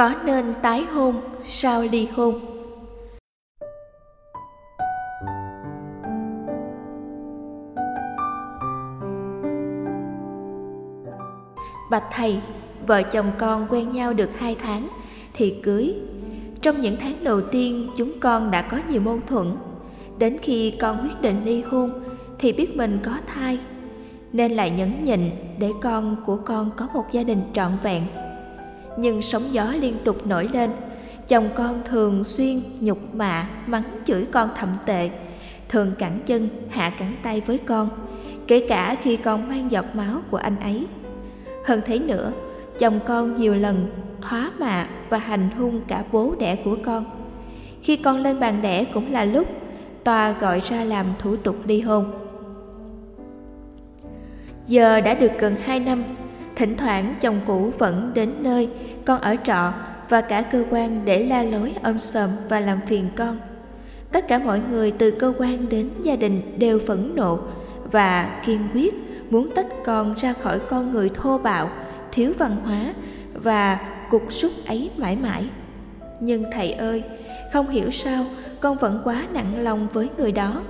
Có nên tái hôn sau ly hôn? Bạch thầy, vợ chồng con quen nhau được hai tháng thì cưới. Trong những tháng đầu tiên chúng con đã có nhiều mâu thuẫn. Đến khi con quyết định ly hôn thì biết mình có thai nên lại nhẫn nhịn để con của con có một gia đình trọn vẹn nhưng sóng gió liên tục nổi lên. Chồng con thường xuyên nhục mạ, mắng chửi con thậm tệ, thường cẳng chân, hạ cẳng tay với con, kể cả khi con mang giọt máu của anh ấy. Hơn thế nữa, chồng con nhiều lần hóa mạ và hành hung cả bố đẻ của con. Khi con lên bàn đẻ cũng là lúc tòa gọi ra làm thủ tục ly hôn. Giờ đã được gần hai năm thỉnh thoảng chồng cũ vẫn đến nơi con ở trọ và cả cơ quan để la lối ôm sòm và làm phiền con. Tất cả mọi người từ cơ quan đến gia đình đều phẫn nộ và kiên quyết muốn tách con ra khỏi con người thô bạo, thiếu văn hóa và cục súc ấy mãi mãi. Nhưng thầy ơi, không hiểu sao con vẫn quá nặng lòng với người đó.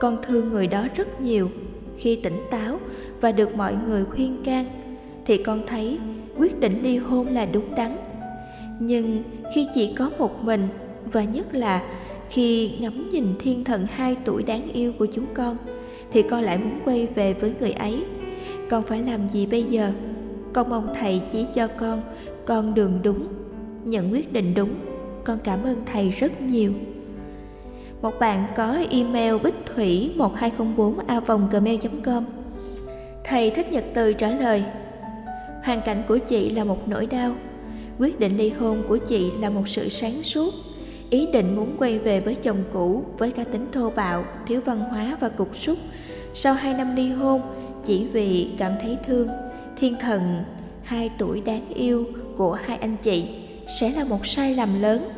Con thương người đó rất nhiều. Khi tỉnh táo và được mọi người khuyên can, thì con thấy quyết định ly hôn là đúng đắn. Nhưng khi chỉ có một mình, và nhất là khi ngắm nhìn thiên thần hai tuổi đáng yêu của chúng con, thì con lại muốn quay về với người ấy. Con phải làm gì bây giờ? Con mong thầy chỉ cho con con đường đúng, nhận quyết định đúng. Con cảm ơn thầy rất nhiều. Một bạn có email bích thủy 1204 a gmail com. Thầy thích nhật từ trả lời hoàn cảnh của chị là một nỗi đau. Quyết định ly hôn của chị là một sự sáng suốt. Ý định muốn quay về với chồng cũ, với cá tính thô bạo, thiếu văn hóa và cục súc sau hai năm ly hôn, chỉ vì cảm thấy thương. Thiên thần, hai tuổi đáng yêu của hai anh chị sẽ là một sai lầm lớn.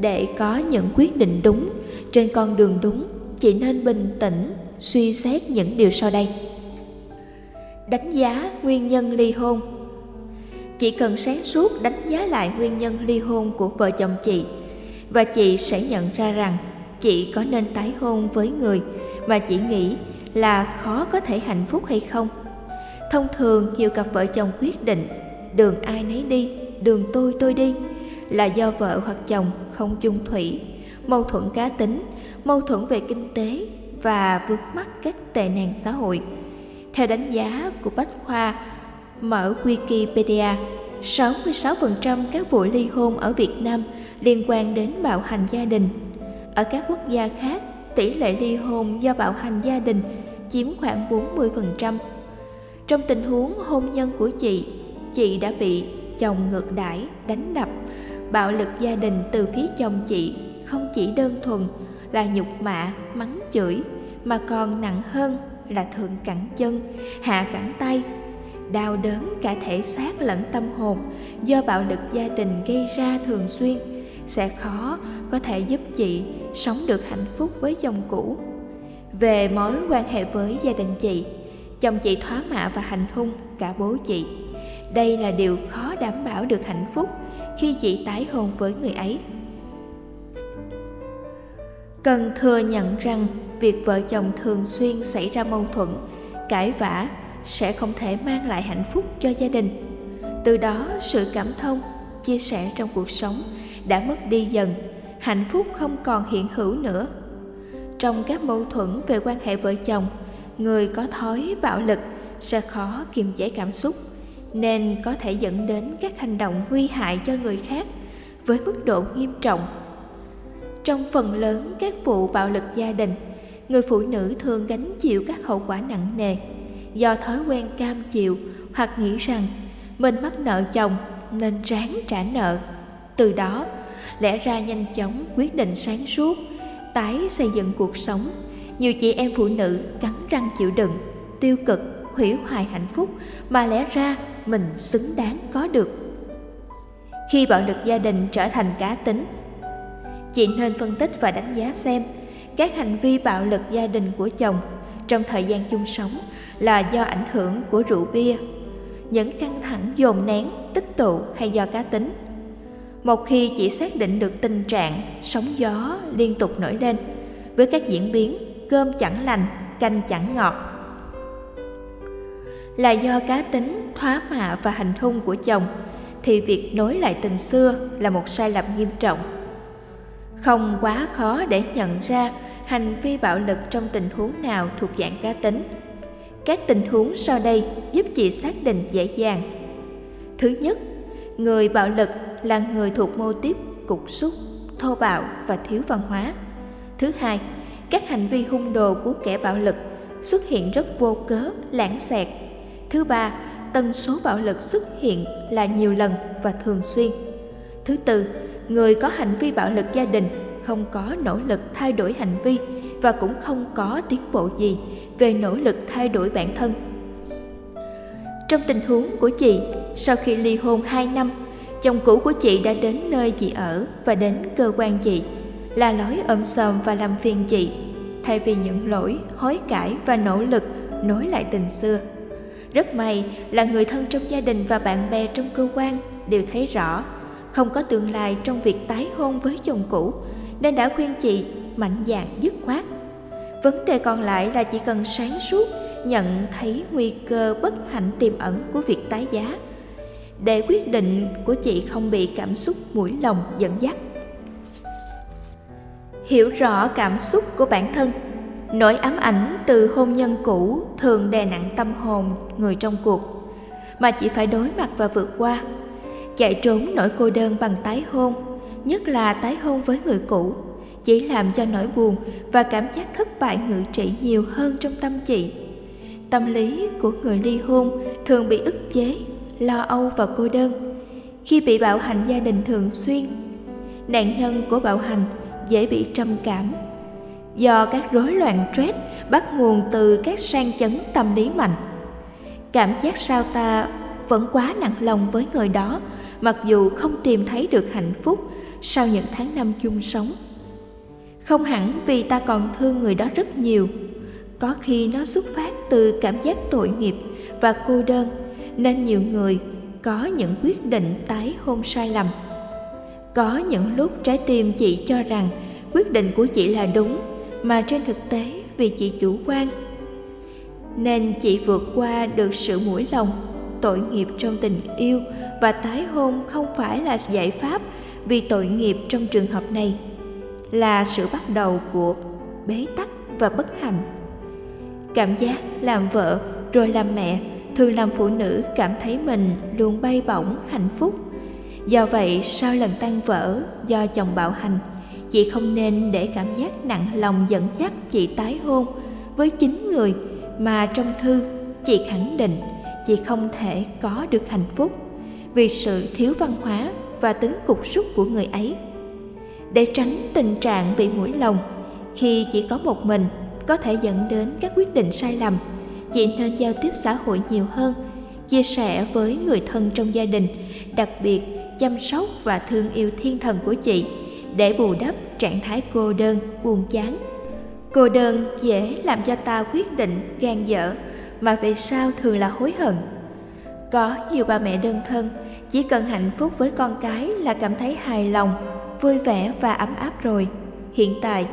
Để có những quyết định đúng, trên con đường đúng, chị nên bình tĩnh, suy xét những điều sau đây. Đánh giá nguyên nhân ly hôn chị cần sáng suốt đánh giá lại nguyên nhân ly hôn của vợ chồng chị. Và chị sẽ nhận ra rằng chị có nên tái hôn với người mà chị nghĩ là khó có thể hạnh phúc hay không. Thông thường nhiều cặp vợ chồng quyết định, đường ai nấy đi, đường tôi tôi đi, là do vợ hoặc chồng không chung thủy. Mâu thuẫn cá tính, mâu thuẫn về kinh tế và vướng mắc các tệ nạn xã hội. Theo đánh giá của Bách Khoa mở Wikipedia, 66% các vụ ly hôn ở Việt Nam liên quan đến bạo hành gia đình. Ở các quốc gia khác, tỷ lệ ly hôn do bạo hành gia đình chiếm khoảng 40%. Trong tình huống hôn nhân của chị, chị đã bị chồng ngược đãi, đánh đập, bạo lực gia đình từ phía chồng chị không chỉ đơn thuần là nhục mạ, mắng chửi mà còn nặng hơn là thượng cẳng chân, hạ cẳng tay, đau đớn cả thể xác lẫn tâm hồn do bạo lực gia đình gây ra thường xuyên sẽ khó có thể giúp chị sống được hạnh phúc với chồng cũ. Về mối quan hệ với gia đình chị, chồng chị thoá mạ và hành hung cả bố chị. Đây là điều khó đảm bảo được hạnh phúc khi chị tái hôn với người ấy. Cần thừa nhận rằng việc vợ chồng thường xuyên xảy ra mâu thuẫn cãi vã sẽ không thể mang lại hạnh phúc cho gia đình. Từ đó, sự cảm thông, chia sẻ trong cuộc sống đã mất đi dần, hạnh phúc không còn hiện hữu nữa. Trong các mâu thuẫn về quan hệ vợ chồng, người có thói bạo lực sẽ khó kiềm chế cảm xúc, nên có thể dẫn đến các hành động nguy hại cho người khác với mức độ nghiêm trọng. Trong phần lớn các vụ bạo lực gia đình, người phụ nữ thường gánh chịu các hậu quả nặng nề do thói quen cam chịu hoặc nghĩ rằng mình mắc nợ chồng nên ráng trả nợ. Từ đó, lẽ ra nhanh chóng quyết định sáng suốt, tái xây dựng cuộc sống. Nhiều chị em phụ nữ cắn răng chịu đựng, tiêu cực, hủy hoại hạnh phúc mà lẽ ra mình xứng đáng có được. Khi bạo lực gia đình trở thành cá tính, chị nên phân tích và đánh giá xem các hành vi bạo lực gia đình của chồng trong thời gian chung sống là do ảnh hưởng của rượu bia. Những căng thẳng dồn nén, tích tụ hay do cá tính. Một khi chỉ xác định được tình trạng sóng gió liên tục nổi lên, với các diễn biến cơm chẳng lành, canh chẳng ngọt, là do cá tính thoá mạ và hành hung của chồng, thì việc nối lại tình xưa là một sai lầm nghiêm trọng. Không quá khó để nhận ra hành vi bạo lực trong tình huống nào thuộc dạng cá tính các tình huống sau đây giúp chị xác định dễ dàng. Thứ nhất, người bạo lực là người thuộc mô tiếp cục xúc, thô bạo và thiếu văn hóa. Thứ hai, các hành vi hung đồ của kẻ bạo lực xuất hiện rất vô cớ, lãng xẹt. Thứ ba, tần số bạo lực xuất hiện là nhiều lần và thường xuyên. Thứ tư, người có hành vi bạo lực gia đình không có nỗ lực thay đổi hành vi và cũng không có tiến bộ gì về nỗ lực thay đổi bản thân. Trong tình huống của chị, sau khi ly hôn 2 năm, chồng cũ của chị đã đến nơi chị ở và đến cơ quan chị là lối ôm sòm và làm phiền chị, thay vì những lỗi, hối cải và nỗ lực nối lại tình xưa. Rất may là người thân trong gia đình và bạn bè trong cơ quan đều thấy rõ, không có tương lai trong việc tái hôn với chồng cũ, nên đã khuyên chị mạnh dạn dứt khoát vấn đề còn lại là chỉ cần sáng suốt, nhận thấy nguy cơ bất hạnh tiềm ẩn của việc tái giá. Để quyết định của chị không bị cảm xúc mũi lòng dẫn dắt. Hiểu rõ cảm xúc của bản thân. Nỗi ám ảnh từ hôn nhân cũ thường đè nặng tâm hồn người trong cuộc, mà chỉ phải đối mặt và vượt qua. Chạy trốn nỗi cô đơn bằng tái hôn, nhất là tái hôn với người cũ chỉ làm cho nỗi buồn và cảm giác thất bại ngự trị nhiều hơn trong tâm chị. Tâm lý của người ly hôn thường bị ức chế, lo âu và cô đơn. Khi bị bạo hành gia đình thường xuyên, nạn nhân của bạo hành dễ bị trầm cảm. Do các rối loạn stress bắt nguồn từ các sang chấn tâm lý mạnh. Cảm giác sao ta vẫn quá nặng lòng với người đó, mặc dù không tìm thấy được hạnh phúc sau những tháng năm chung sống không hẳn vì ta còn thương người đó rất nhiều. Có khi nó xuất phát từ cảm giác tội nghiệp và cô đơn, nên nhiều người có những quyết định tái hôn sai lầm. Có những lúc trái tim chị cho rằng quyết định của chị là đúng, mà trên thực tế vì chị chủ quan, nên chị vượt qua được sự mũi lòng, tội nghiệp trong tình yêu và tái hôn không phải là giải pháp vì tội nghiệp trong trường hợp này là sự bắt đầu của bế tắc và bất hạnh. Cảm giác làm vợ rồi làm mẹ thường làm phụ nữ cảm thấy mình luôn bay bổng hạnh phúc. Do vậy, sau lần tan vỡ do chồng bạo hành, chị không nên để cảm giác nặng lòng dẫn dắt chị tái hôn với chính người mà trong thư chị khẳng định chị không thể có được hạnh phúc. Vì sự thiếu văn hóa và tính cục súc của người ấy để tránh tình trạng bị mũi lòng khi chỉ có một mình, có thể dẫn đến các quyết định sai lầm. Chị nên giao tiếp xã hội nhiều hơn, chia sẻ với người thân trong gia đình, đặc biệt chăm sóc và thương yêu thiên thần của chị, để bù đắp trạng thái cô đơn, buồn chán. Cô đơn dễ làm cho ta quyết định gan dở, mà về sau thường là hối hận. Có nhiều bà mẹ đơn thân, chỉ cần hạnh phúc với con cái là cảm thấy hài lòng vui vẻ và ấm áp rồi. Hiện tại,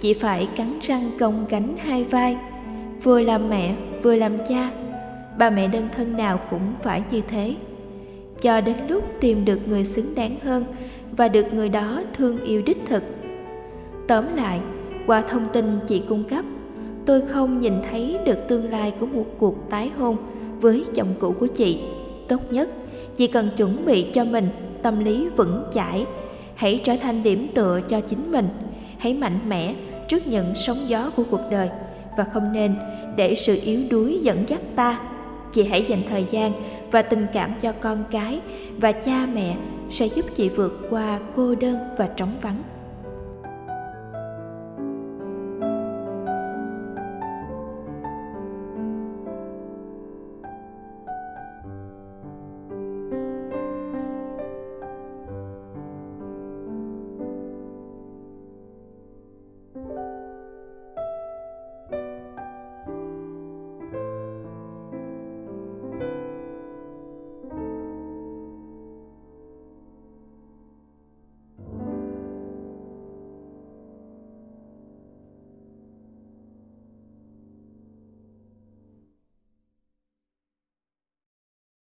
chị phải cắn răng gồng gánh hai vai. Vừa làm mẹ, vừa làm cha, bà mẹ đơn thân nào cũng phải như thế. Cho đến lúc tìm được người xứng đáng hơn và được người đó thương yêu đích thực. Tóm lại, qua thông tin chị cung cấp, tôi không nhìn thấy được tương lai của một cuộc tái hôn với chồng cũ của chị. Tốt nhất, chị cần chuẩn bị cho mình tâm lý vững chãi hãy trở thành điểm tựa cho chính mình. Hãy mạnh mẽ trước những sóng gió của cuộc đời và không nên để sự yếu đuối dẫn dắt ta. Chị hãy dành thời gian và tình cảm cho con cái và cha mẹ sẽ giúp chị vượt qua cô đơn và trống vắng.